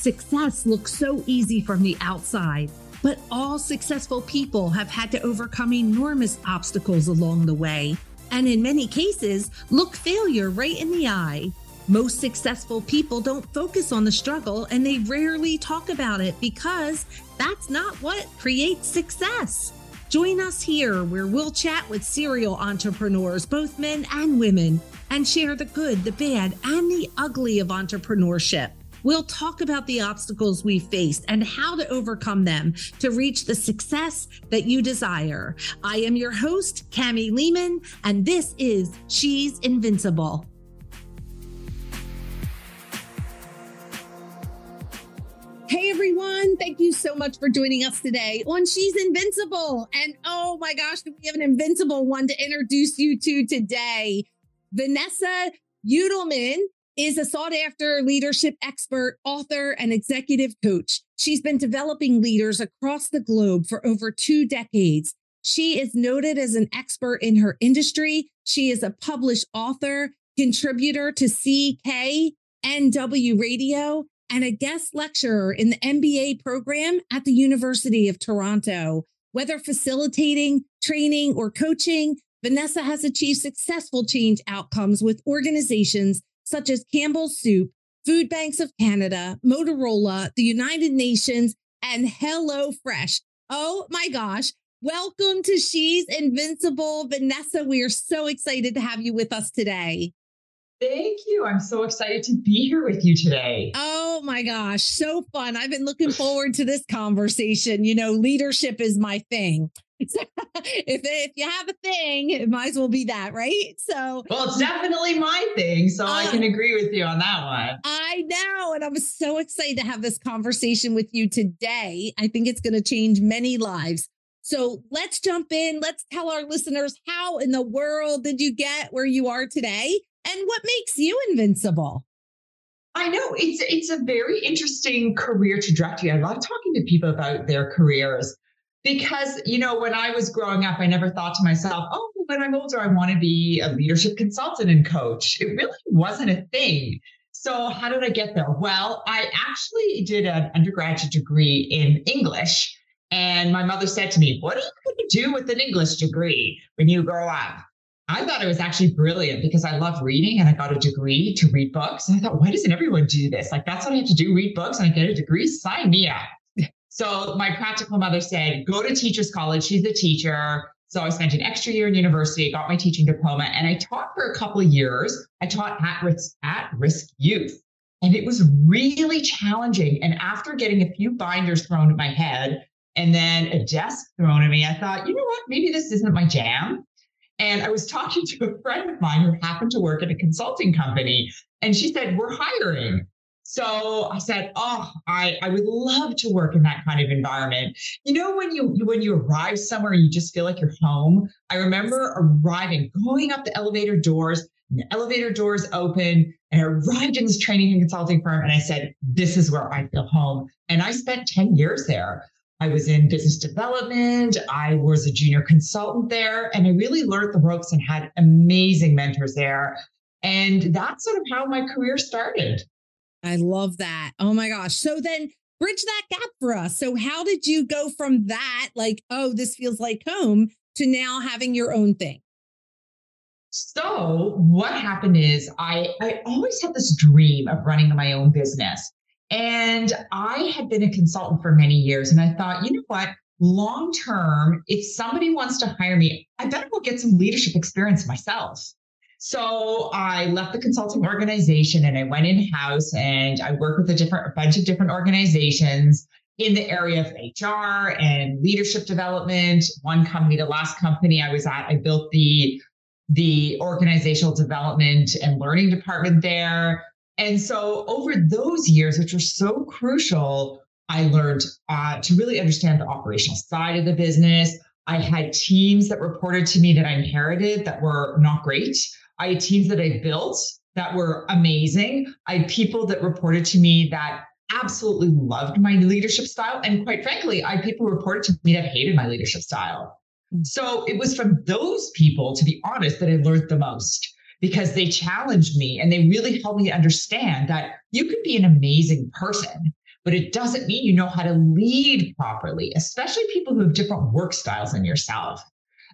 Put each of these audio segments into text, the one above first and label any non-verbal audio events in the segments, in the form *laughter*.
success looks so easy from the outside, but all successful people have had to overcome enormous obstacles along the way, and in many cases, look failure right in the eye. Most successful people don't focus on the struggle and they rarely talk about it because that's not what creates success. Join us here where we'll chat with serial entrepreneurs, both men and women, and share the good, the bad, and the ugly of entrepreneurship. We'll talk about the obstacles we faced and how to overcome them to reach the success that you desire. I am your host, Kamie Lehmann, and this is She's Invincible. Hey everyone, thank you so much for joining us today on She's Invincible. And oh my gosh, we have an invincible one to introduce you to today. Vanessa Judelman is a sought after leadership expert, author, and executive coach. She's been developing leaders across the globe for over two decades. She is noted as an expert in her industry. She is a published author, contributor to CKNW Radio, and a guest lecturer in the MBA program at the University of Toronto. Whether facilitating, training, or coaching, Vanessa has achieved successful change outcomes with organizations such as Campbell's Soup, Food Banks of Canada, Motorola, the United Nations, and Hello Fresh. Oh my gosh. Welcome to She's Invincible. Vanessa, we are so excited to have you with us today. Thank you. I'm so excited to be here with you today. Oh my gosh, so fun. I've been looking forward to this conversation. You know, leadership is my thing. *laughs* if if you have a thing, it might as well be that, right? So well, it's definitely my thing, so uh, I can agree with you on that one. I know, and I'm so excited to have this conversation with you today. I think it's going to change many lives. So let's jump in. Let's tell our listeners how in the world did you get where you are today, and what makes you invincible. I know it's it's a very interesting career trajectory. I love talking to people about their careers because you know when i was growing up i never thought to myself oh when i'm older i want to be a leadership consultant and coach it really wasn't a thing so how did i get there well i actually did an undergraduate degree in english and my mother said to me what are you going to do with an english degree when you grow up I thought it was actually brilliant because I love reading and I got a degree to read books. And I thought, why doesn't everyone do this? Like, that's what I have to do read books and I get a degree. Sign me up. *laughs* So my practical mother said, go to teachers college. She's a teacher. So I spent an extra year in university, got my teaching diploma, and I taught for a couple of years. I taught at risk, at risk youth. And it was really challenging. And after getting a few binders thrown at my head and then a desk thrown at me, I thought, you know what? Maybe this isn't my jam. And I was talking *laughs* to a friend of mine who happened to work at a consulting company. And she said, We're hiring. So I said, "Oh, I, I would love to work in that kind of environment." You know, when you when you arrive somewhere, you just feel like you're home. I remember arriving, going up the elevator doors, and the elevator doors open, and I arrived in this training and consulting firm, and I said, "This is where I feel home." And I spent ten years there. I was in business development. I was a junior consultant there, and I really learned the ropes and had amazing mentors there. And that's sort of how my career started. I love that. Oh my gosh. So then bridge that gap for us. So how did you go from that, like, oh, this feels like home, to now having your own thing? So what happened is I I always had this dream of running my own business. And I had been a consultant for many years. And I thought, you know what? Long term, if somebody wants to hire me, I better go get some leadership experience myself. So I left the consulting organization and I went in house and I worked with a different a bunch of different organizations in the area of HR and leadership development. One company, the last company I was at, I built the the organizational development and learning department there. And so over those years, which were so crucial, I learned uh, to really understand the operational side of the business. I had teams that reported to me that I inherited that were not great. I had teams that I built that were amazing. I had people that reported to me that absolutely loved my leadership style. And quite frankly, I had people reported to me that hated my leadership style. Hmm. So it was from those people, to be honest, that I learned the most because they challenged me and they really helped me understand that you could be an amazing person, but it doesn't mean you know how to lead properly, especially people who have different work styles than yourself.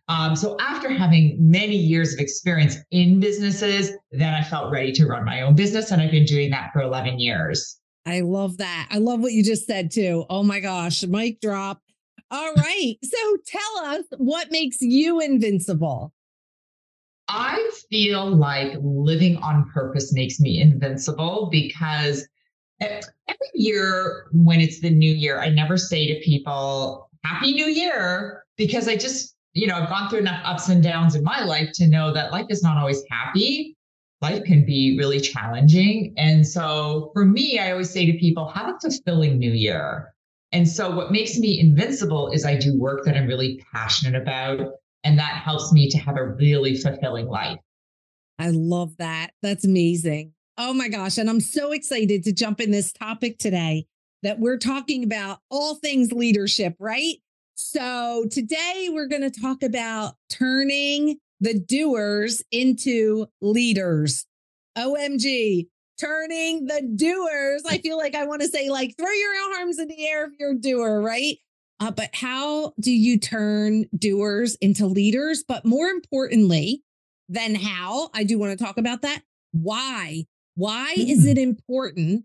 Um, so after having many years of experience in businesses, then I felt ready to run my own business. And I've been doing that for 11 years. I love that. I love what you just said too. Oh my gosh, mic drop. All right. So tell us what makes you invincible. I feel like living on purpose makes me invincible because every year when it's the new year, I never say to people, Happy New Year, because I just, you know, I've gone through enough ups and downs in my life to know that life is not always happy. Life can be really challenging. And so for me, I always say to people, have a fulfilling new year. And so what makes me invincible is I do work that I'm really passionate about. And that helps me to have a really fulfilling life. I love that. That's amazing. Oh my gosh. And I'm so excited to jump in this topic today that we're talking about all things leadership, right? So today we're going to talk about turning the doers into leaders. OMG, turning the doers. I feel like I want to say, like, throw your arms in the air if you're a doer, right? Uh, but how do you turn doers into leaders? But more importantly than how, I do want to talk about that. Why? Why mm. is it important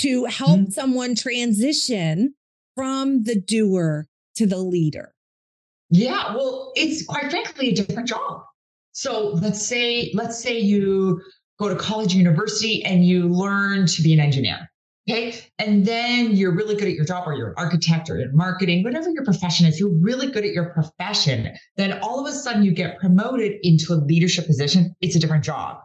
to help mm. someone transition from the doer to the leader? Yeah, well, it's quite frankly a different job. So let's say, let's say you go to college, university, and you learn to be an engineer. Okay. And then you're really good at your job, or you're an architect or in marketing, whatever your profession is, you're really good at your profession. Then all of a sudden you get promoted into a leadership position. It's a different job.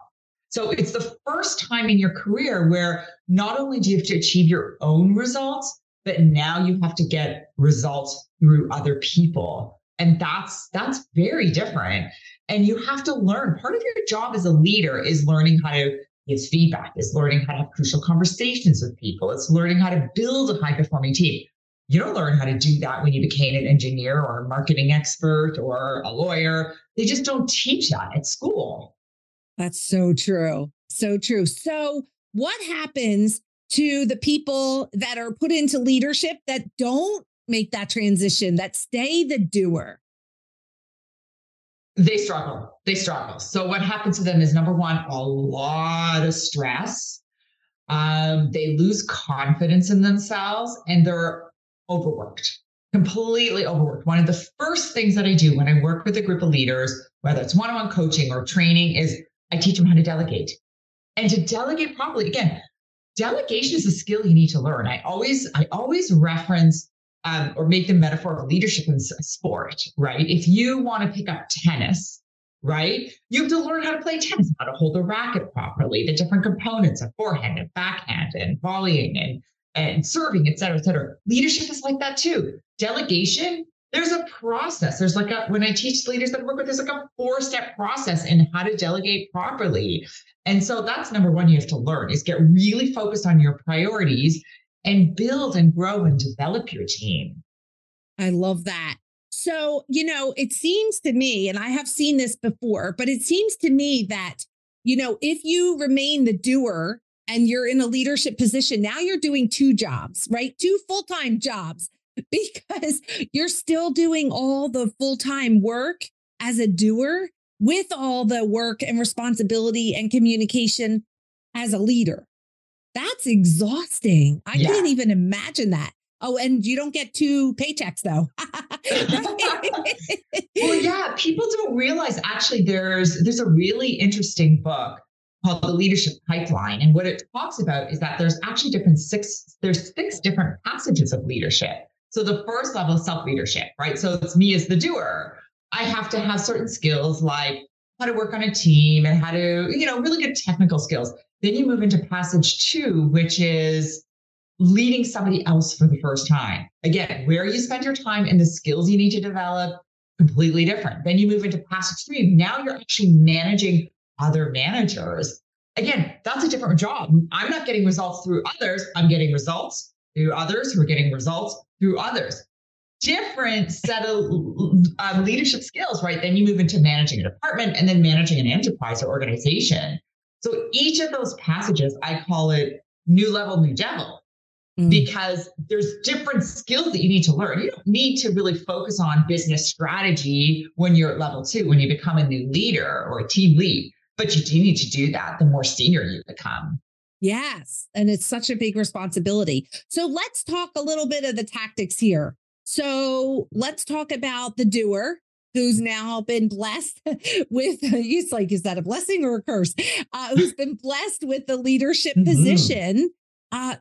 So it's the first time in your career where not only do you have to achieve your own results, but now you have to get results through other people. And that's that's very different. And you have to learn. Part of your job as a leader is learning how to give feedback, It's learning how to have crucial conversations with people. It's learning how to build a high performing team. You don't learn how to do that when you became an engineer or a marketing expert or a lawyer. They just don't teach that at school. That's so true. So true. So, what happens to the people that are put into leadership that don't make that transition, that stay the doer? They struggle. They struggle. So, what happens to them is number one, a lot of stress. Um, they lose confidence in themselves and they're overworked, completely overworked. One of the first things that I do when I work with a group of leaders, whether it's one on one coaching or training, is I teach them how to delegate. And to delegate properly, again, delegation is a skill you need to learn. I always, I always reference um, or make the metaphor of leadership in sport, right? If you want to pick up tennis, right, you have to learn how to play tennis, how to hold a racket properly, the different components of forehand and backhand and volleying and and serving, et cetera, et cetera. Leadership is like that too. Delegation, there's a process. There's like a, when I teach leaders that work with, there's like a four step process in how to delegate properly. And so that's number one you have to learn is get really focused on your priorities and build and grow and develop your team. I love that. So, you know, it seems to me, and I have seen this before, but it seems to me that, you know, if you remain the doer and you're in a leadership position, now you're doing two jobs, right? Two full time jobs *laughs* because you're still doing all the full time work as a doer with all the work and responsibility and communication as a leader. That's exhausting. I yeah. can't even imagine that. Oh, and you don't get two paychecks though. *laughs* well, yeah, people don't realize actually there's there's a really interesting book called The Leadership Pipeline. And what it talks about is that there's actually different six, there's six different passages of leadership. So the first level is self-leadership, right? So it's me as the doer. I have to have certain skills like how to work on a team and how to, you know, really good technical skills. Then you move into passage two, which is leading somebody else for the first time. Again, where you spend your time and the skills you need to develop, completely different. Then you move into passage three. Now you're actually managing other managers. Again, that's a different job. I'm not getting results through others. I'm getting results through others who are getting results through others. Different set of um, leadership skills, right? Then you move into managing a department and then managing an enterprise or organization. So each of those passages, I call it new level, new devil. mm. because there's different skills that you need to learn. You don't need to really focus on business strategy when you're at level two, when you become a new leader or a team lead, but you do need to do that the more senior you become. Yes. And it's such a big responsibility. So let's talk a little bit of the tactics here. So let's talk about the doer who's now been blessed *laughs* with it's like is that a blessing or a curse? Uh, who's been blessed with the leadership mm-hmm. position. Uh,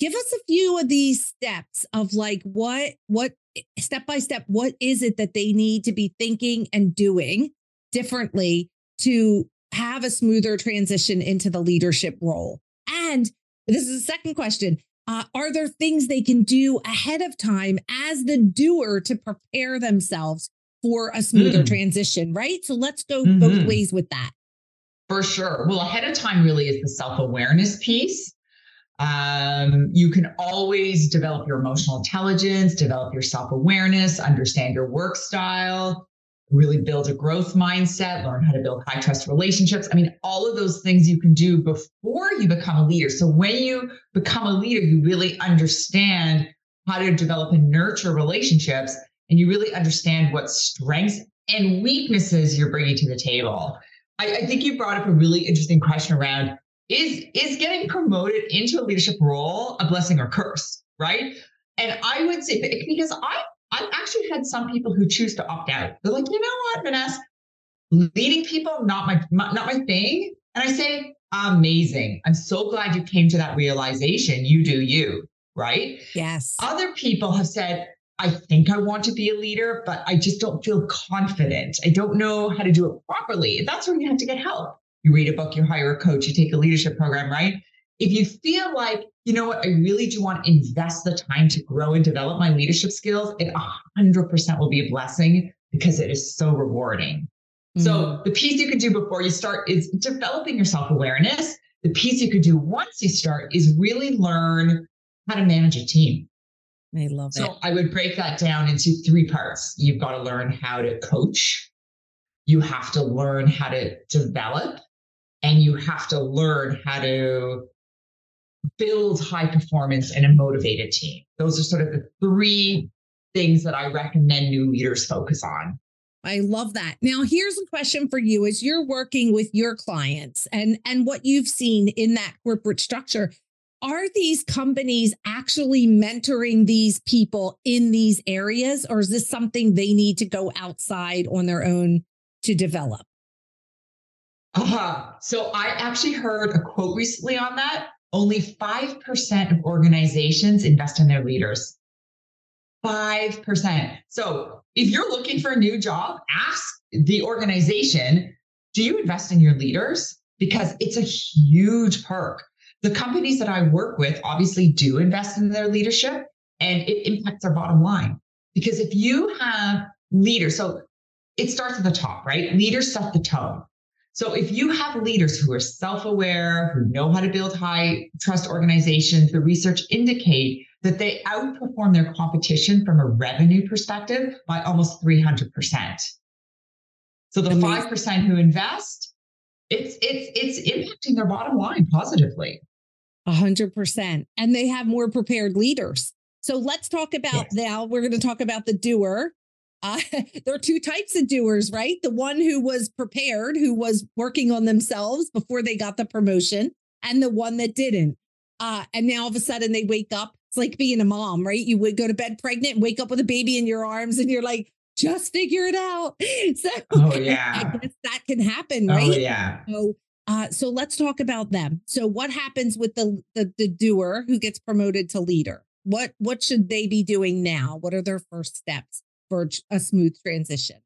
give us a few of these steps of like what what step by step what is it that they need to be thinking and doing differently to have a smoother transition into the leadership role? And this is the second question. Uh, are there things they can do ahead of time as the doer to prepare themselves for a smoother mm. transition, right? So let's go mm-hmm. both ways with that. For sure. Well, ahead of time really is the self awareness piece. Um, you can always develop your emotional intelligence, develop your self awareness, understand your work style, really build a growth mindset, learn how to build high trust relationships. I mean, all of those things you can do before you become a leader. So when you become a leader, you really understand how to develop and nurture relationships and you really understand what strengths and weaknesses you're bringing to the table. I, I think you brought up a really interesting question around is is getting promoted into a leadership role a blessing or curse, right? And I would say because I I've actually had some people who choose to opt out. They're like, you know what, Vanessa, leading people not my not my thing. And I say, amazing. I'm so glad you came to that realization. You do you, right? Yes. Other people have said, I think I want to be a leader, but I just don't feel confident. I don't know how to do it properly. That's where you have to get help. You read a book, you hire a coach, you take a leadership program, right? If you feel like, you know what, I really do want to invest the time to grow and develop my leadership skills, it 100% will be a blessing because it is so rewarding. Mm-hmm. So the piece you can do before you start is developing your self awareness. The piece you could do once you start is really learn how to manage a team. I love so it. So I would break that down into three parts. You've got to learn how to coach. You have to learn how to develop and you have to learn how to build high performance and a motivated team. Those are sort of the three things that I recommend new leaders focus on. I love that. Now here's a question for you as you're working with your clients and and what you've seen in that corporate structure are these companies actually mentoring these people in these areas, or is this something they need to go outside on their own to develop? Uh-huh. So I actually heard a quote recently on that. Only 5% of organizations invest in their leaders. 5%. So if you're looking for a new job, ask the organization, do you invest in your leaders? Because it's a huge perk the companies that I work with obviously do invest in their leadership and it impacts their bottom line. Because if you have leaders, so it starts at the top, right? Leaders set the tone. So if you have leaders who are self-aware, who know how to build high trust organizations, the research indicate that they outperform their competition from a revenue perspective by almost 300%. So the Amazing. 5% who invest, it's it's it's impacting their bottom line positively. A hundred percent. And they have more prepared leaders. So let's talk about yes. now. We're going to talk about the doer. Uh, *laughs* there are two types of doers, right? The one who was prepared, who was working on themselves before they got the promotion, and the one that didn't. Uh, and now all of a sudden they wake up. It's like being a mom, right? You would go to bed pregnant and wake up with a baby in your arms, and you're like, just figure it out. *laughs* So, oh *laughs* yeah, I guess that can happen, right? Oh yeah. So uh, so let's talk about them. So what happens with the, the the doer who gets promoted to leader? What what should they be doing now? What are their first steps for a smooth transition?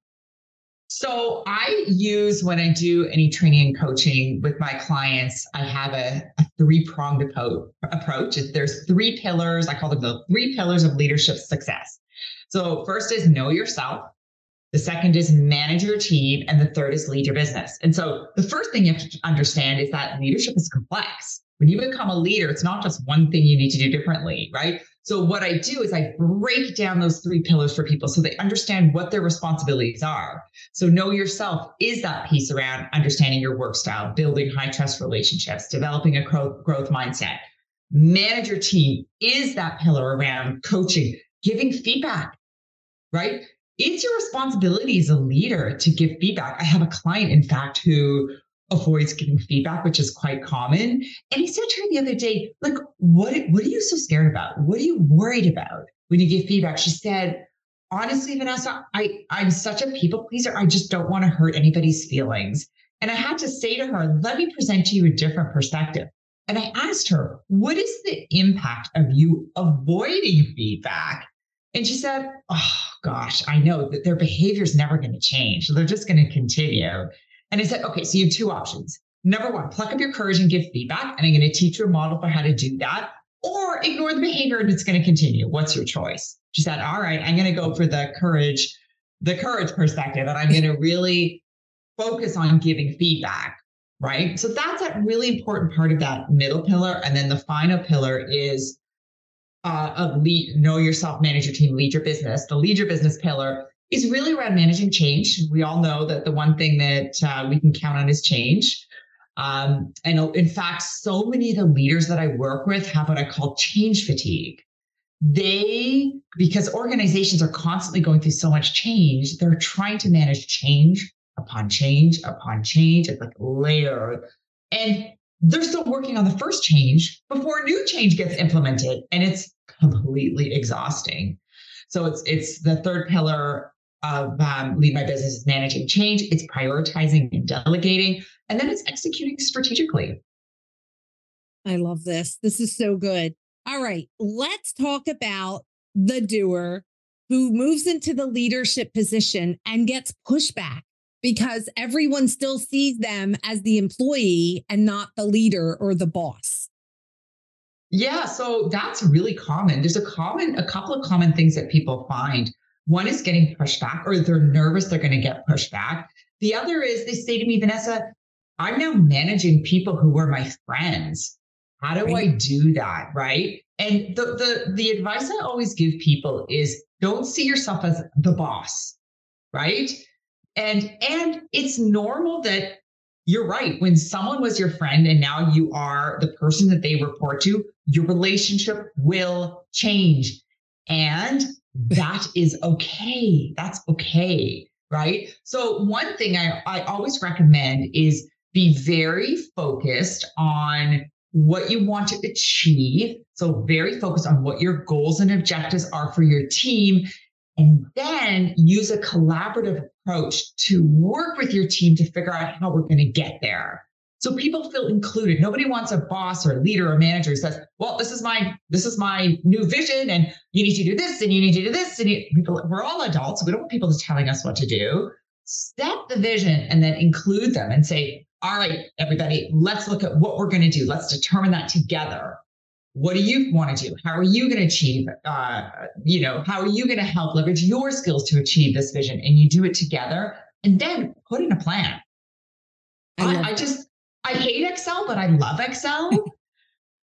So I use when I do any training and coaching with my clients, I have a, a three-pronged approach. There's three pillars. I call them the three pillars of leadership success. So first is know yourself. The second is manage your team. And the third is lead your business. And so the first thing you have to understand is that leadership is complex. When you become a leader, it's not just one thing you need to do differently, right? So what I do is I break down those three pillars for people so they understand what their responsibilities are. So know yourself is that piece around understanding your work style, building high trust relationships, developing a growth mindset, manage your team is that pillar around coaching, giving feedback, right? It's your responsibility as a leader to give feedback. I have a client, in fact, who avoids giving feedback, which is quite common. And he said to her the other day, like, what, what are you so scared about? What are you worried about when you give feedback? She said, honestly, Vanessa, I, I'm such a people pleaser. I just don't want to hurt anybody's feelings. And I had to say to her, let me present to you a different perspective. And I asked her, what is the impact of you avoiding feedback? And she said, oh gosh, I know that their behavior is never going to change. They're just going to continue. And I said, okay, so you have two options. Number one, pluck up your courage and give feedback. And I'm going to teach you a model for how to do that. Or ignore the behavior and it's going to continue. What's your choice? She said, all right, I'm going to go for the courage, the courage perspective. And I'm going to really focus on giving feedback. Right. So that's a really important part of that middle pillar. And then the final pillar is uh, of lead, know yourself, manage your team, lead your business. The lead your business pillar is really around managing change. We all know that the one thing that uh, we can count on is change. Um, and in fact, so many of the leaders that I work with have what I call change fatigue. They, because organizations are constantly going through so much change, they're trying to manage change upon change upon change. It's like layer. And they're still working on the first change before a new change gets implemented. And it's completely exhausting. So it's it's the third pillar of um, lead my business is managing change. It's prioritizing and delegating, and then it's executing strategically. I love this. This is so good. All right, let's talk about the doer who moves into the leadership position and gets pushback because everyone still sees them as the employee and not the leader or the boss. Yeah, so that's really common. There's a common, a couple of common things that people find. One is getting pushed back, or they're nervous they're going to get pushed back. The other is they say to me, Vanessa, I'm now managing people who were my friends. How do right. I do that? Right. And the, the the advice I always give people is don't see yourself as the boss, right? And and it's normal that you're right. When someone was your friend and now you are the person that they report to, your relationship will change. And that is okay. That's okay. Right. So, one thing I, I always recommend is be very focused on what you want to achieve. So, very focused on what your goals and objectives are for your team. And then use a collaborative approach to work with your team to figure out how we're going to get there. So people feel included. Nobody wants a boss or a leader or manager who says, "Well, this is my this is my new vision, and you need to do this, and you need to do this." And people, we're all adults. We don't want people just telling us what to do. Set the vision and then include them and say, "All right, everybody, let's look at what we're going to do. Let's determine that together. What do you want to do? How are you going to achieve? Uh, you know, how are you going to help leverage your skills to achieve this vision? And you do it together, and then put in a plan. I, I, I just I hate Excel, but I love Excel.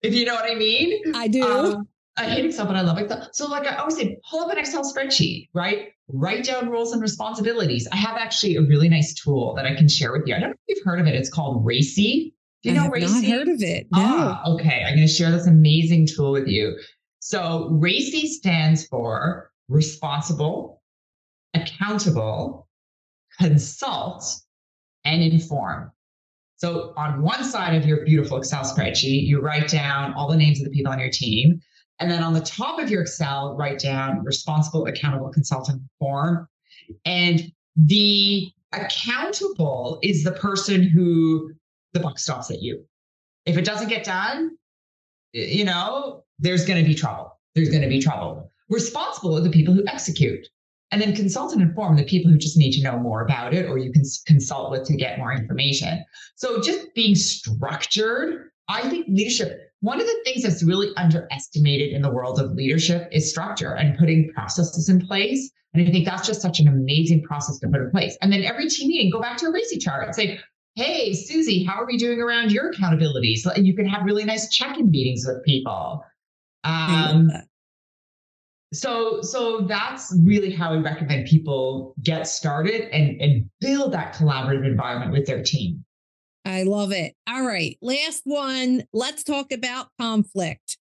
if you know what I mean. *laughs* I do. Um, I hate Excel, but I love Excel. So, like I always say, pull up an Excel spreadsheet, right? Write down roles and responsibilities. I have actually a really nice tool that I can share with you. I don't know if you've heard of it. It's called RACI. Do you I know RACI? Not heard of it. No. Ah, okay. I'm going to share this amazing tool with you. So RACI stands for responsible, accountable, consult, and inform. So on one side of your beautiful Excel spreadsheet, you write down all the names of the people on your team. And then on the top of your Excel, write down responsible, accountable, consultant form. And the accountable is the person who the buck stops at you. If it doesn't get done, you know, there's going to be trouble. There's going to be trouble. Responsible are the people who execute. And then consult and inform the people who just need to know more about it or you can consult with to get more information. So just being structured, I think leadership, one of the things that's really underestimated in the world of leadership is structure and putting processes in place. And I think that's just such an amazing process to put in place. And then every team meeting, go back to a RACI chart and say, hey, Susie, how are we doing around your accountability? So you can have really nice check-in meetings with people. Um, so, so that's really how we recommend people get started and, and build that collaborative environment with their team. I love it. All right. Last one. Let's talk about conflict.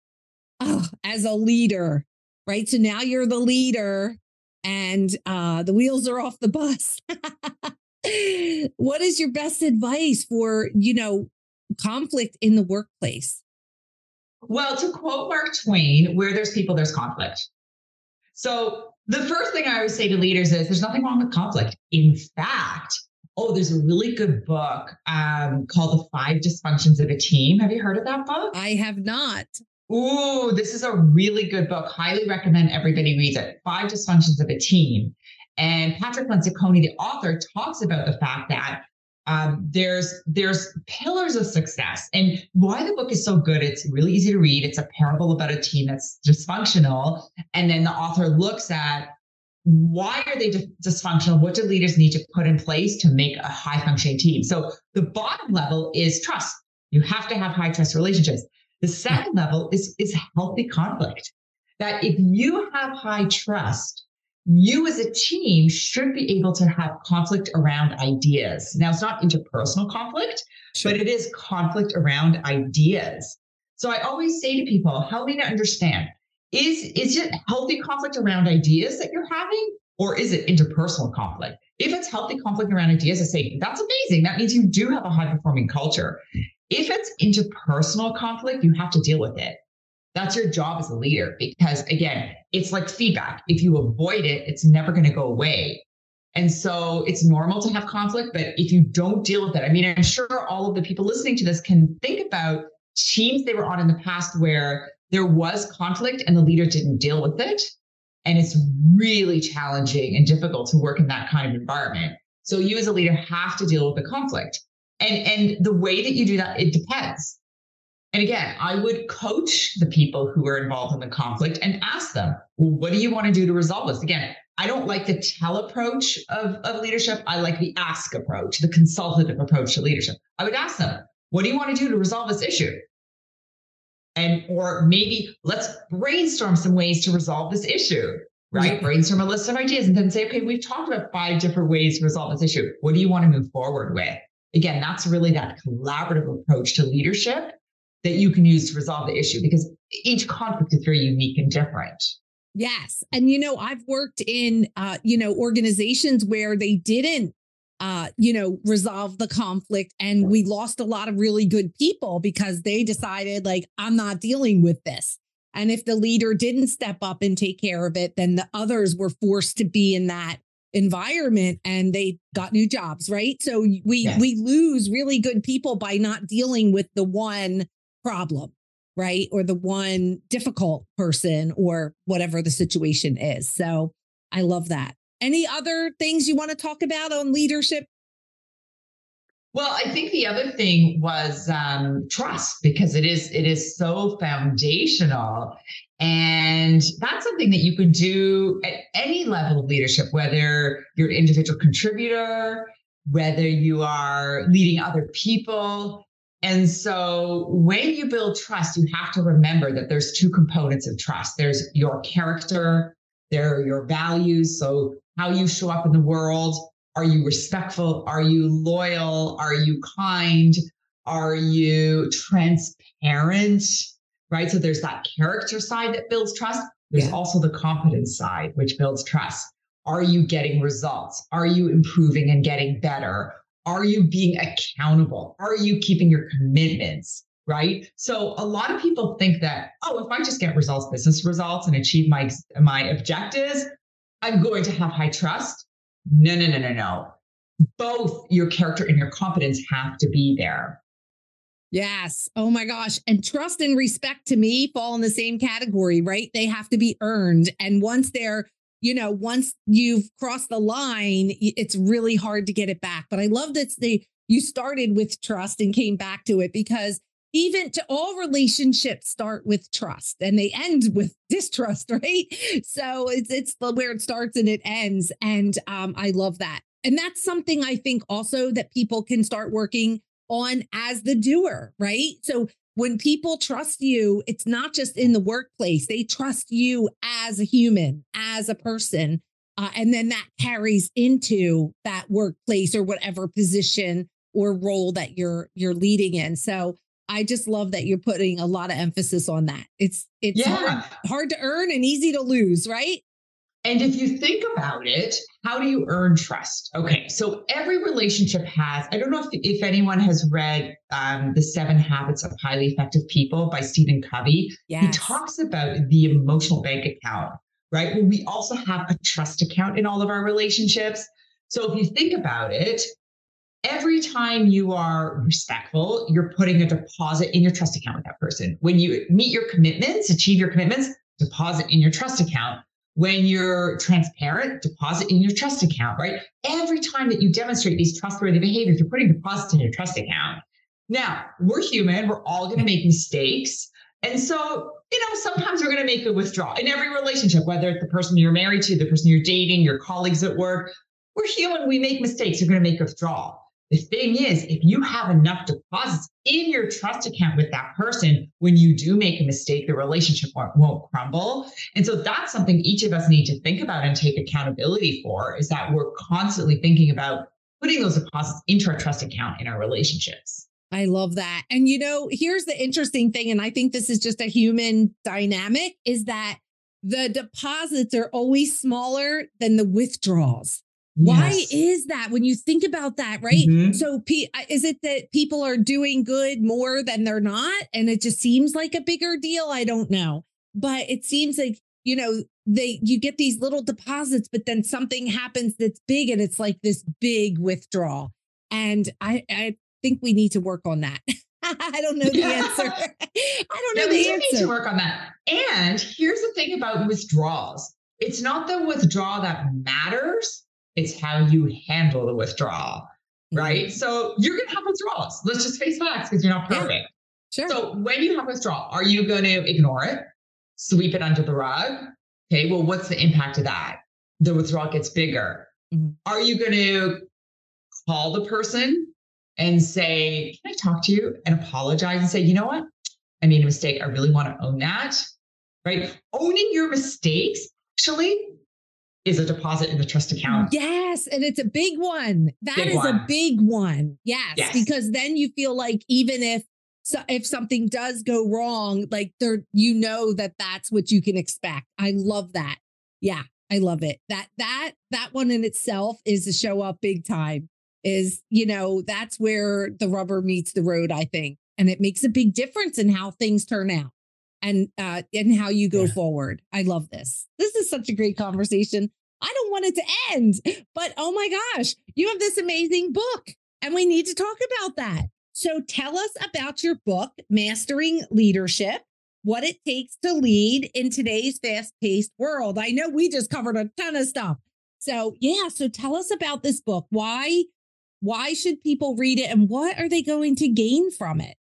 Oh, as a leader, right? So now you're the leader and uh, the wheels are off the bus. *laughs* *laughs* what is your best advice for, you know, conflict in the workplace? Well, to quote Mark Twain, where there's people, there's conflict. So the first thing I always say to leaders is there's nothing wrong with conflict. In fact, oh, there's a really good book um, called The Five Dysfunctions of a Team. Have you heard of that book? I have not. Ooh, this is a really good book. Highly recommend everybody reads it. Five Dysfunctions of a Team. And Patrick Lencioni, the author, talks about the fact that um, there's there's pillars of success. And why the book is so good it's really easy to read. It's a parable about a team that's dysfunctional. And then the author looks at why are they dysfunctional? What do leaders need to put in place to make a high functioning team? So the bottom level is trust. You have to have high trust relationships. The second level is is healthy conflict. That if you have high trust you as a team should be able to have conflict around ideas. Now, it's not interpersonal conflict, sure. but it is conflict around ideas. So I always say to people, help me to understand is, is it healthy conflict around ideas that you're having, or is it interpersonal conflict? If it's healthy conflict around ideas, I say, that's amazing. That means you do have a high performing culture. If it's interpersonal conflict, you have to deal with it. That's your job as a leader because, again, it's like feedback. If you avoid it, it's never going to go away. And so it's normal to have conflict, but if you don't deal with it, I mean, I'm sure all of the people listening to this can think about teams they were on in the past where there was conflict and the leader didn't deal with it. And it's really challenging and difficult to work in that kind of environment. So you as a leader have to deal with the conflict. And, and the way that you do that, it depends. And again, I would coach the people who are involved in the conflict and ask them, well, what do you want to do to resolve this? Again, I don't like the tell approach of, of leadership. I like the ask approach, the consultative approach to leadership. I would ask them, what do you want to do to resolve this issue? And, or maybe let's brainstorm some ways to resolve this issue, right? Yeah. Brainstorm a list of ideas and then say, okay, we've talked about five different ways to resolve this issue. What do you want to move forward with? Again, that's really that collaborative approach to leadership that you can use to resolve the issue because each conflict is very unique and different. Yes. And you know, I've worked in uh, you know, organizations where they didn't uh, you know, resolve the conflict and we lost a lot of really good people because they decided like I'm not dealing with this. And if the leader didn't step up and take care of it, then the others were forced to be in that environment and they got new jobs, right? So we yes. we lose really good people by not dealing with the one problem, right? Or the one difficult person or whatever the situation is. So I love that. Any other things you want to talk about on leadership? Well, I think the other thing was um, trust because it is it is so foundational, and that's something that you can do at any level of leadership, whether you're an individual contributor, whether you are leading other people. And so when you build trust, you have to remember that there's two components of trust. There's your character, there are your values. So how you show up in the world. Are you respectful? Are you loyal? Are you kind? Are you transparent? Right. So there's that character side that builds trust. There's yeah. also the competence side, which builds trust. Are you getting results? Are you improving and getting better? Are you being accountable? Are you keeping your commitments? Right. So a lot of people think that, oh, if I just get results, business results and achieve my, my objectives, I'm going to have high trust. No, no, no, no, no. Both your character and your competence have to be there. Yes. Oh my gosh. And trust and respect to me fall in the same category, right? They have to be earned. And once they're you know, once you've crossed the line, it's really hard to get it back. But I love that they you started with trust and came back to it because even to all relationships start with trust and they end with *laughs* distrust, right? So it's it's the where it starts and it ends. And um, I love that. And that's something I think also that people can start working on as the doer, right? So when people trust you, it's not just in the workplace, they trust you as a human, as a person. Uh, and then that carries into that workplace or whatever position or role that you're you're leading in. So I just love that you're putting a lot of emphasis on that. It's it's yeah. hard, hard to earn and easy to lose, right? And if you think about it, how do you earn trust? Okay, so every relationship has, I don't know if, if anyone has read um, The Seven Habits of Highly Effective People by Stephen Covey. Yes. He talks about the emotional bank account, right? Well, we also have a trust account in all of our relationships. So if you think about it, every time you are respectful, you're putting a deposit in your trust account with that person. When you meet your commitments, achieve your commitments, deposit in your trust account. When you're transparent, deposit in your trust account, right? Every time that you demonstrate these trustworthy behaviors, you're putting deposits in your trust account. Now, we're human, we're all going to make mistakes. And so, you know, sometimes we're going to make a withdrawal in every relationship, whether it's the person you're married to, the person you're dating, your colleagues at work. We're human, we make mistakes, you're going to make a withdrawal. The thing is, if you have enough deposits in your trust account with that person, when you do make a mistake, the relationship won't, won't, crumble. And so that's something each of us need to think about and take accountability for is that we're constantly thinking about putting those deposits into our trust account in our relationships. I love that. And you know, here's the interesting thing, and I think this is just a human dynamic is that the deposits are always smaller than the withdrawals. Why yes. is that when you think about that, right? Mm-hmm. So, is it that people are doing good more than they're not? And it just seems like a bigger deal? I don't know. But it seems like, you know, they you get these little deposits, but then something happens that's big and it's like this big withdrawal. And I, I think we need to work on that. *laughs* I don't know the *laughs* answer. *laughs* I don't know the answer. need to work on that. And here's the thing about withdrawals. It's not the withdrawal that matters it's how you handle the withdrawal, right? Mm-hmm. So you're going to have withdrawals. Let's just face facts because you're not perfect. Yeah. Sure. So when you have withdrawal, are you going to ignore it, sweep it under the rug? Okay. Well, what's the impact of that? The withdrawal gets bigger. Mm-hmm. Are you going to call the person and say, Can I talk to you? And apologize and say, You know what? I made a mistake. I really want to own that. Right. Owning your mistakes actually is a deposit in the trust account. Yes. And it's a big one. That big is one. a big one. Yes, yes. Because then you feel like even if so if something does go wrong, like there, you know that that's what you can expect. I love that. Yeah, I love it. That that that one in itself is to show up big time. Is you know that's where the rubber meets the road. I think, and it makes a big difference in how things turn out and uh and how you go yeah. forward. I love this. This is such a great conversation. I don't want it to end, but oh my gosh, you have this amazing book and we need to talk about that. So tell us about your book, Mastering Leadership, what it takes to lead in today's fast-paced world. I know we just covered a ton of stuff. So, yeah, so tell us about this book. Why why should people read it and what are they going to gain from it?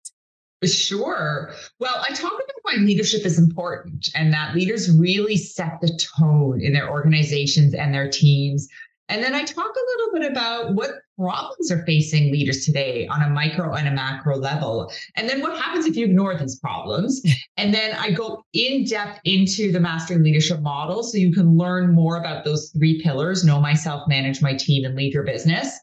Sure. Well, I talk about why leadership is important and that leaders really set the tone in their organizations and their teams. And then I talk a little bit about what problems are facing leaders today on a micro and a macro level. And then what happens if you ignore these problems? *laughs* And then I go in depth into the mastering leadership model so you can learn more about those three pillars know myself, manage my team, and lead your business.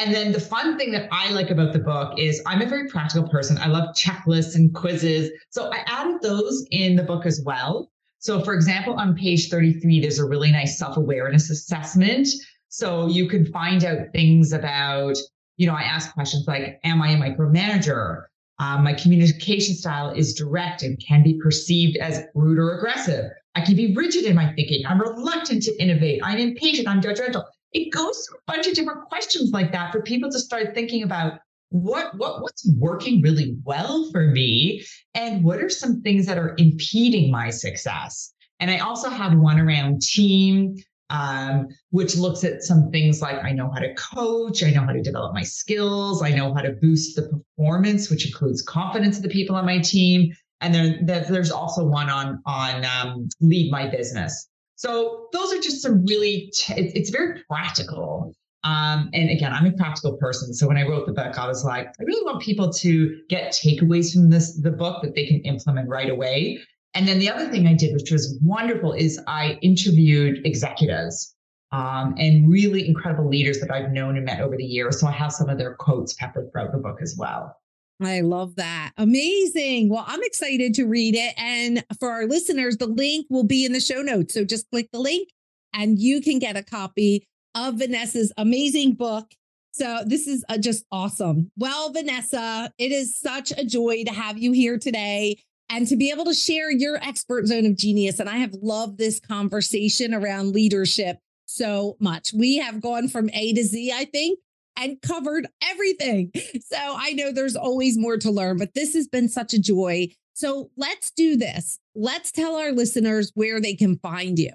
And then the fun thing that I like about the book is I'm a very practical person. I love checklists and quizzes. So I added those in the book as well. So, for example, on page 33, there's a really nice self awareness assessment. So you can find out things about, you know, I ask questions like, Am I a micromanager? Um, my communication style is direct and can be perceived as rude or aggressive. I can be rigid in my thinking. I'm reluctant to innovate. I'm impatient. I'm judgmental it goes through a bunch of different questions like that for people to start thinking about what what what's working really well for me and what are some things that are impeding my success. And i also have one around team um, which looks at some things like i know how to coach i know how to develop my skills i know how to boost the performance which includes confidence of the people on my team. And then there's also one on on um, lead my business so those are just some really, t- it's very practical. Um, and again, I'm a practical person. So when I wrote the book, I was like, I really want people to get takeaways from this, the book that they can implement right away. And then the other thing I did, which was wonderful, is I interviewed executives um, and really incredible leaders that I've known and met over the years. So I have some of their quotes peppered throughout the book as well. I love that. Amazing. Well, I'm excited to read it. And for our listeners, the link will be in the show notes. So just click the link and you can get a copy of Vanessa's amazing book. So this is uh, just awesome. Well, Vanessa, it is such a joy to have you here today and to be able to share your expert zone of genius. And I have loved this conversation around leadership so much. We have gone from A to Z, I think, and covered everything. So I know there's always more to learn, but this has been such a joy. So let's do this. Let's tell our listeners where they can find you.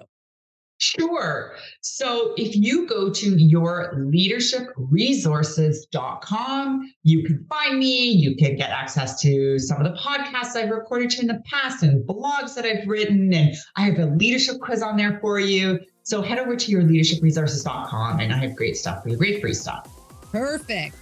Sure. So if you go to yourleadershipresources.com, you can find me. You can get access to some of the podcasts I've recorded to in the past and blogs that I've written. And I have a leadership quiz on there for you. So head over to yourleadershipresources.com and I have great stuff for you, great free stuff. Perfect.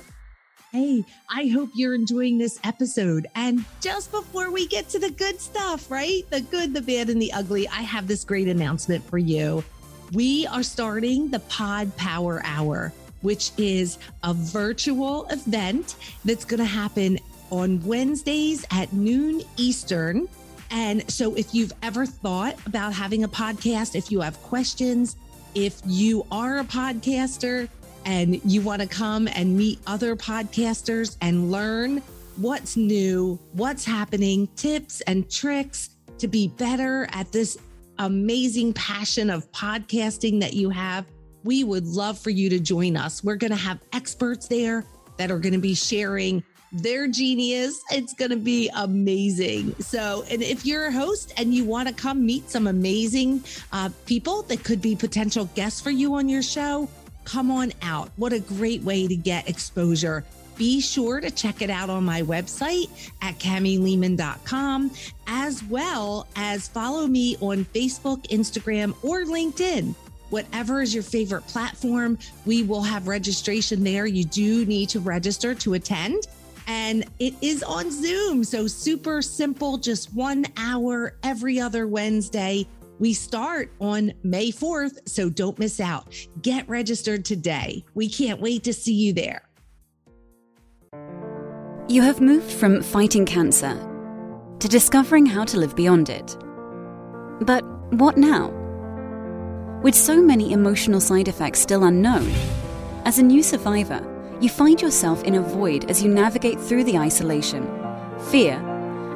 Hey, I hope you're enjoying this episode. And just before we get to the good stuff, right? The good, the bad, and the ugly, I have this great announcement for you. We are starting the Pod Power Hour, which is a virtual event that's going to happen on Wednesdays at noon Eastern. And so, if you've ever thought about having a podcast, if you have questions, if you are a podcaster, and you want to come and meet other podcasters and learn what's new, what's happening, tips and tricks to be better at this amazing passion of podcasting that you have, we would love for you to join us. We're going to have experts there that are going to be sharing their genius. It's going to be amazing. So, and if you're a host and you want to come meet some amazing uh, people that could be potential guests for you on your show, come on out. What a great way to get exposure. Be sure to check it out on my website at kamielehmann.com, as well as follow me on Facebook, Instagram, or LinkedIn. Whatever is your favorite platform, we will have registration there. You do need to register to attend. And it is on Zoom. So super simple, just one hour every other Wednesday. We start on May 4th, so don't miss out. Get registered today. We can't wait to see you there. You have moved from fighting cancer to discovering how to live beyond it. But what now? With so many emotional side effects still unknown, as a new survivor, you find yourself in a void as you navigate through the isolation, fear,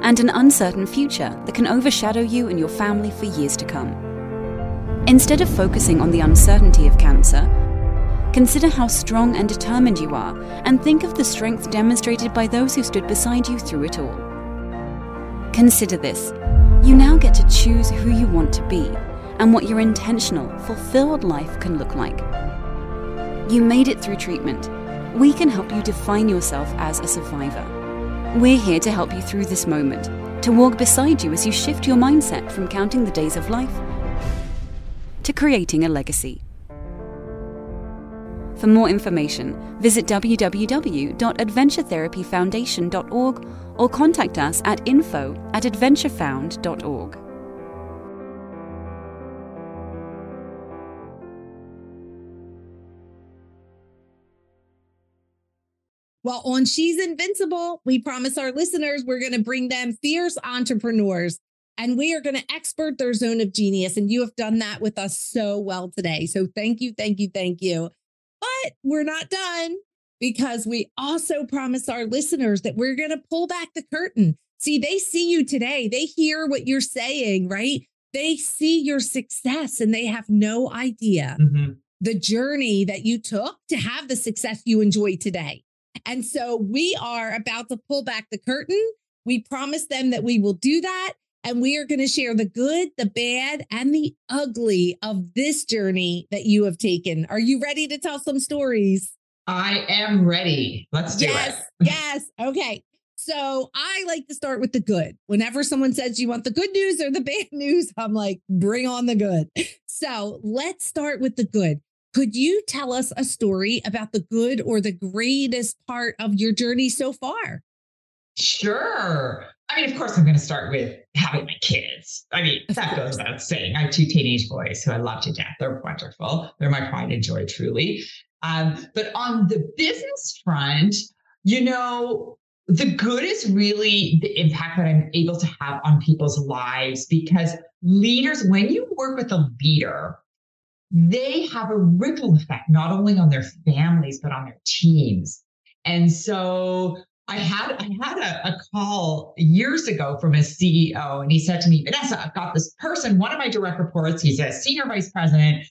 and an uncertain future that can overshadow you and your family for years to come. Instead of focusing on the uncertainty of cancer, consider how strong and determined you are and think of the strength demonstrated by those who stood beside you through it all. Consider this you now get to choose who you want to be and what your intentional, fulfilled life can look like. You made it through treatment. We can help you define yourself as a survivor. We're here to help you through this moment, to walk beside you as you shift your mindset from counting the days of life to creating a legacy. For more information, visit www.adventuretherapyfoundation.org or contact us at info at adventurefound.org. Well, on She's Invincible, we promise our listeners we're going to bring them fierce entrepreneurs and we are going to expert their zone of genius. And you have done that with us so well today. So thank you, thank you, thank you. But we're not done because we also promise our listeners that we're going to pull back the curtain. See, they see you today, they hear what you're saying, right? They see your success and they have no idea mm-hmm. the journey that you took to have the success you enjoy today. And so we are about to pull back the curtain. We promise them that we will do that. And we are going to share the good, the bad, and the ugly of this journey that you have taken. Are you ready to tell some stories? I am ready. Let's do yes, it. *laughs* yes. Okay. So I like to start with the good. Whenever someone says you want the good news or the *laughs* bad news, I'm like, bring on the good. So let's start with the good. Could you tell us a story about the good or the greatest part of your journey so far? Sure. I mean, of course, I'm going to start with having my kids. I mean, that goes without saying. I have two teenage boys who I love to death. They're wonderful. They're my pride and joy, truly. Um, but on the business front, you know, the good is really the impact that I'm able to have on people's lives because leaders, when you work with a leader, they have a ripple effect, not only on their families, but on their teams. And so I had I had a, a, call years ago from a CEO, and he said to me, Vanessa, I've got this person, one of my direct reports. He's a senior vice president,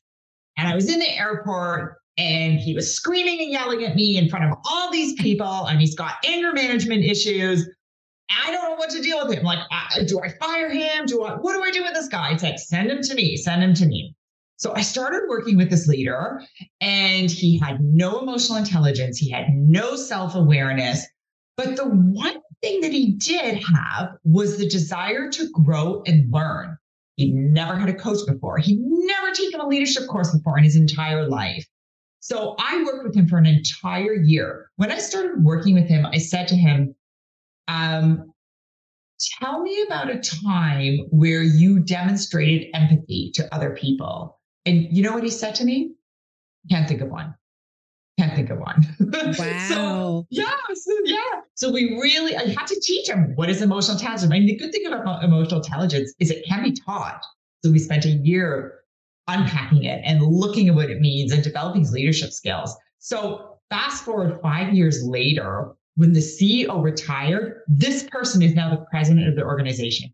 and I was in the airport, and he was screaming and yelling at me in front of all these people, and he's got anger management issues. I don't know what to deal with him. Like, do I fire him? Do I? What do I do with this guy? It's like, send him to me. Send him to me. So I started working with this leader, and he had no emotional intelligence. He had no self awareness but the one thing that he did have was the desire to grow and learn. He'd never had a coach before. He'd never taken a leadership course before in his entire life. So I worked with him for an entire year. When I started working with him, I said to him, um, Tell me about a time where you demonstrated empathy to other people. And you know what he said to me? Can't think of one can't think of one. *laughs* Wow. so, yeah. So, yeah. So we really, I had to teach him what is emotional intelligence. I mean, the good thing about emotional intelligence is it can be taught. So we spent a year unpacking it and looking at what it means and developing his leadership skills. So fast forward five years later, when the CEO retired, this person is now the president of the organization.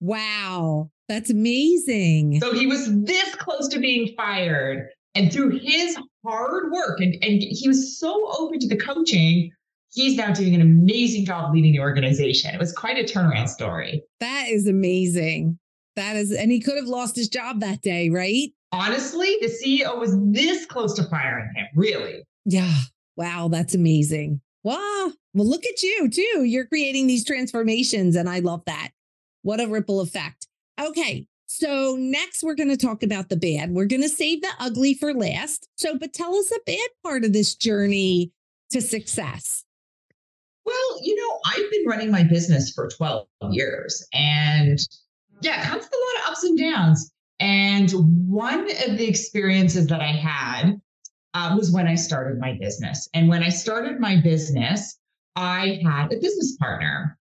Wow. That's amazing. So he was this close to being fired. And through his hard work, and, and he was so open to the coaching, he's now doing an amazing job leading the organization. It was quite a turnaround story. That is amazing. That is, and he could have lost his job that day, right? Honestly, the CEO was this close to firing him, really. Yeah. Wow. That's amazing. Wow. Well, look at you, too. You're creating these transformations, and I love that. What a ripple effect. Okay. So next we're going to talk about the bad. We're going to save the ugly for last. So, but tell us a bad part of this journey to success. Well, you know, I've been running my business for 12 years and yeah, it comes with a lot of ups and downs. And one of the experiences that I had uh, was when I started my business. And when I started my business, I had a business partner.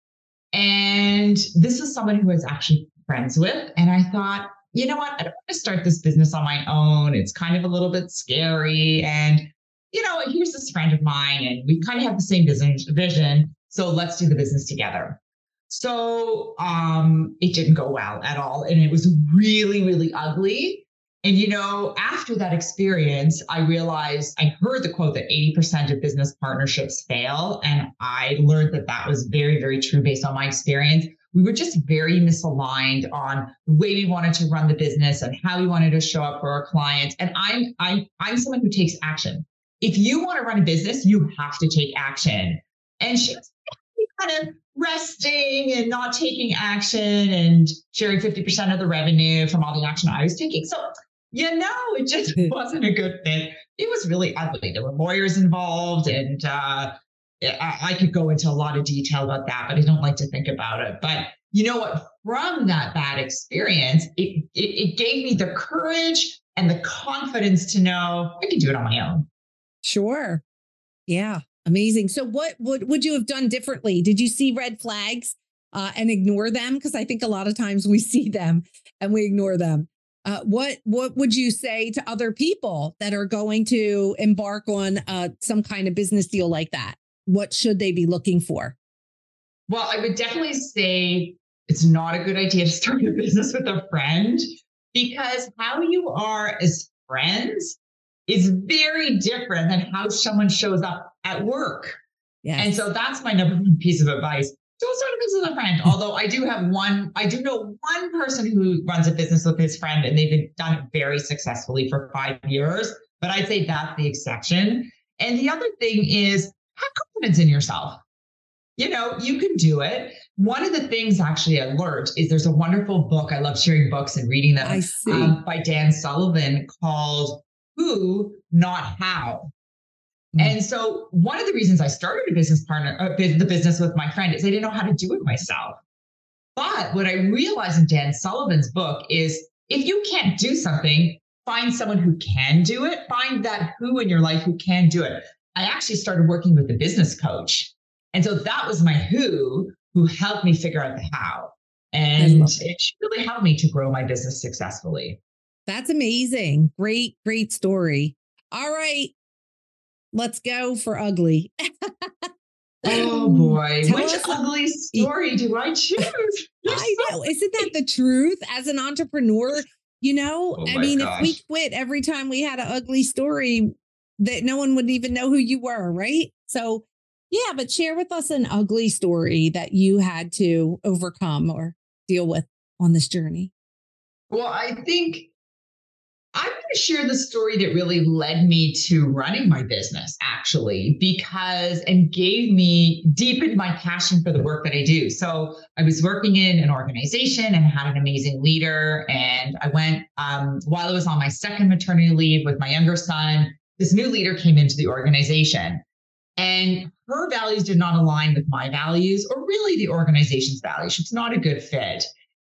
And this is someone who was actually friends with. And I thought, you know what? I don't want to start this business on my own. It's kind of a little bit scary. And, you know, here's this friend of mine, and we kind of have the same business vision. So let's do the business together. So um, it didn't go well at all. And it was really, really ugly. And, you know, after that experience, I realized I heard the quote that 80% of business partnerships fail. And I learned that that was very, very true based on my experience we were just very misaligned on the way we wanted to run the business and how we wanted to show up for our clients. And I'm I'm I'm someone who takes action. If you want to run a business, you have to take action. And she was kind of resting and not taking action and sharing 50% of the revenue from all the action I was taking. So, you know, it just *laughs* wasn't a good fit. It was really ugly. There were lawyers involved and uh, I, could go into a lot of detail about that, but I don't like to think about it. But you know what? From that bad experience, it, it, it gave me the courage and the confidence to know I can do it on my own. Sure. Yeah. Amazing. So what would would you have done differently? Did you see red flags uh, and ignore them? Because I think a lot of times we *laughs* see them and we ignore them. Uh, what what would you say to other people that are going to embark on uh, some kind of business deal like that? What should they be looking for? Well, I would definitely say it's not a good idea to start a business with a friend because how you are as friends is very different than how someone shows up at work. Yes. And so that's my number one piece of advice. Don't start a business with a friend. *laughs* Although I do have one, I do know one person who runs a business with his friend and they've done it very successfully for five years. But I'd say that's the exception. And the other thing is have confidence in yourself. You know, you can do it. One of the things actually I learned is there's a wonderful book. I love sharing books and reading them I see. Um, by Dan Sullivan called Who, Not How. Mm. And so one of the reasons I started a business partner, uh, the business with my friend is I didn't know how to do it myself. But what I realized in Dan Sullivan's book is if you can't do something, find someone who can do it. Find that who in your life who can do it. I actually started working with a business coach. And so that was my who who helped me figure out the how. And it really helped me to grow my business successfully. That's amazing. Great, great story. All right. Let's go for ugly. *laughs* oh um, boy. Tell Which ugly story do I choose? *laughs* I know. Isn't that the truth as an entrepreneur? You know, oh I mean, gosh. if we quit every time we had an ugly story, that no one would even know who you were, right? So, yeah, but share with us an ugly story that you had to overcome or deal with on this journey. Well, I think I'm going to share the story that really led me to running my business, actually, because and gave me deepened my passion for the work that I do. So I was working in an organization and had an amazing leader. And I went um, while I was on my second maternity leave with my younger son. This new leader came into the organization, and her values did not align with my values or really the organization's values. It's not a good fit.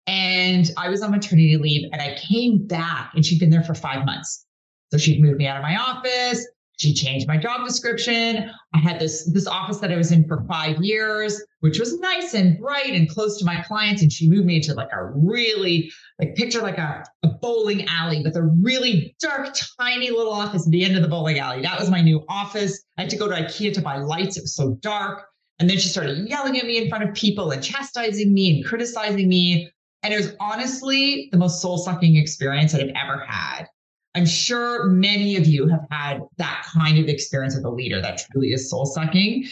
And I was on maternity leave and I came back and she'd been there for five months. So she'd moved me out of my office. She changed my job description. I had this, this office that I was in for five years, which was nice and bright and close to my clients. And she moved me into like a really, like picture like a, a bowling alley with a really dark, tiny little office at the end of the bowling alley. That was my new office. I had to go to IKEA to buy lights. It was so dark. And then she started yelling at me in front of people and chastising me and criticizing me and it was honestly the most soul sucking experience that I've ever had. I'm sure many of you have had that kind of experience with a leader that truly is soul sucking.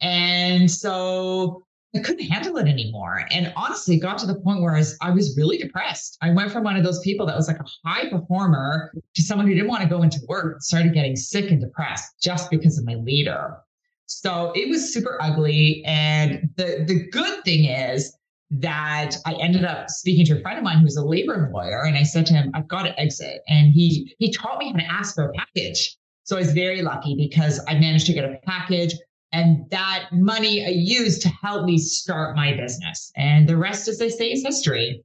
And so I couldn't handle it anymore. And honestly, it got to the point where I was, I was really depressed. I went from one of those people that was like a high performer to someone who didn't want to go into work, started getting sick and depressed just because of my leader. So it was super ugly. And the, the good thing is, that I ended up speaking to a friend of mine who's a labor lawyer, and I said to him, "I've got to exit," and he he taught me how to ask for a package. So I was very lucky because I managed to get a package, and that money I used to help me start my business. And the rest, as they say, is history.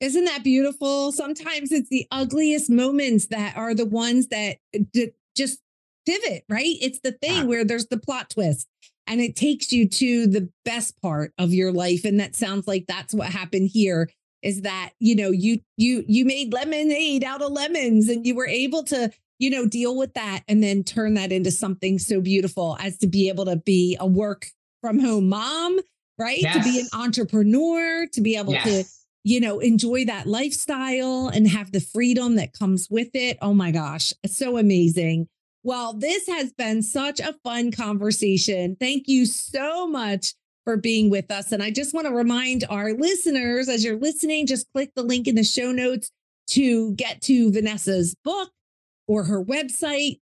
Isn't that beautiful? Sometimes it's the ugliest moments that are the ones that uh, d- just pivot, right? It's the thing yeah. where there's the plot twist and it takes you to the best part of your life and that sounds like that's what happened here is that you know you you you made lemonade out of lemons and you were able to you know deal with that and then turn that into something so beautiful as to be able to be a work from home mom right yes. to be an entrepreneur to be able yes. to you know enjoy that lifestyle and have the freedom that comes with it oh my gosh it's so amazing well, this has been such a fun conversation. Thank you so much for being with us. And I just want to remind our listeners as you're listening, just click the link in the show notes to get to Vanessa's book or her website.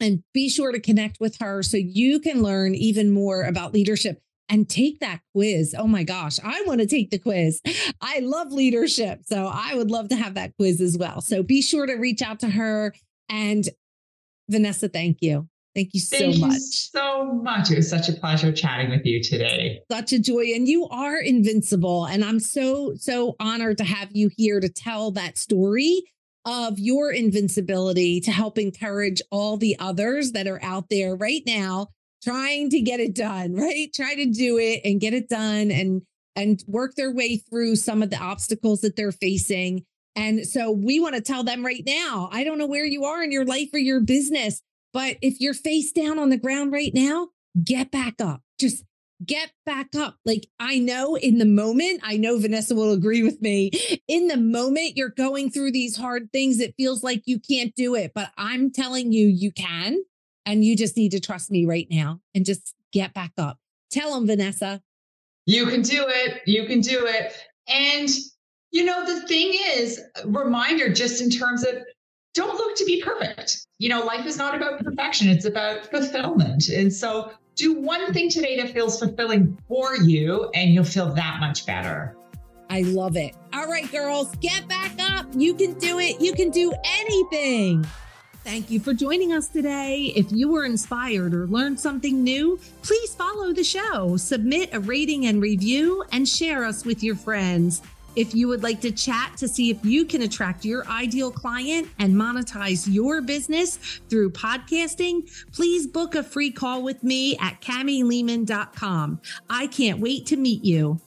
And be sure to connect with her so you can learn even more about leadership and take that quiz. Oh my gosh, I want to take the quiz. I love leadership. So I would love to have that quiz as well. So be sure to reach out to her and Vanessa, thank you. Thank you so thank much. You so much. It was such a pleasure chatting with you today. Such a joy. And you are invincible. And I'm so, so honored to have you here to tell that story of your invincibility to help encourage all the others that are out there right now trying to get it done, right? Try to do it and get it done and and work their way through some of the obstacles that they're facing and so we want to tell them right now I don't know where you are in your life or your business, but if you're face down on the ground right now, get back up. Just get back up. Like I know in the moment, I know Vanessa will agree with me. In the moment you're going through these hard things, it feels like you can't do it, but I'm telling you, you can. And you just need to trust me right now and just get back up. Tell them, Vanessa. You can do it. You can do it. And you know, the thing is, reminder just in terms of don't look to be perfect. You know, life is not about perfection, it's about fulfillment. And so do one thing today that feels fulfilling for you, and you'll feel that much better. I love it. All right, girls, get back up. You can do it. You can do anything. Thank you for joining us today. If you were inspired or learned something new, please follow the show, submit a rating and review, and share us with your friends. If you would like to chat to see if you can attract your ideal client and monetize your business through podcasting, please book a free call with me at kamielehmann.com. I can't wait to meet you.